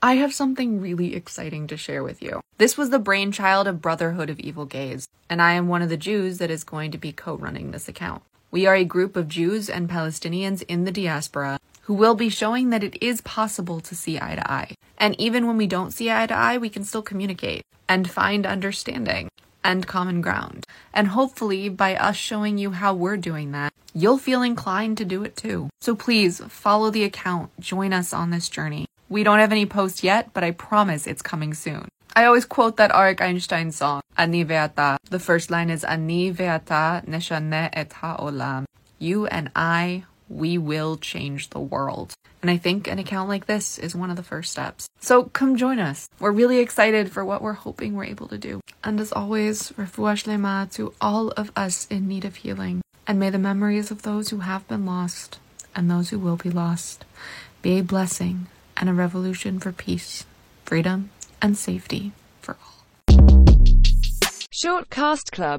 I have something really exciting to share with you. This was the brainchild of Brotherhood of Evil Gays, and I am one of the Jews that is going to be co running this account. We are a group of Jews and Palestinians in the diaspora who will be showing that it is possible to see eye to eye. And even when we don't see eye to eye, we can still communicate and find understanding and common ground. And hopefully, by us showing you how we're doing that, you'll feel inclined to do it too. So please follow the account, join us on this journey. We don't have any posts yet, but I promise it's coming soon. I always quote that Arik Einstein song, Ani ve'ata. The first line is Ani ve'ata neshane et ha'olam. You and I, we will change the world. And I think an account like this is one of the first steps. So come join us. We're really excited for what we're hoping we're able to do. And as always, refuah shlema to all of us in need of healing. And may the memories of those who have been lost and those who will be lost be a blessing and a revolution for peace, freedom, and safety for all. Shortcast Club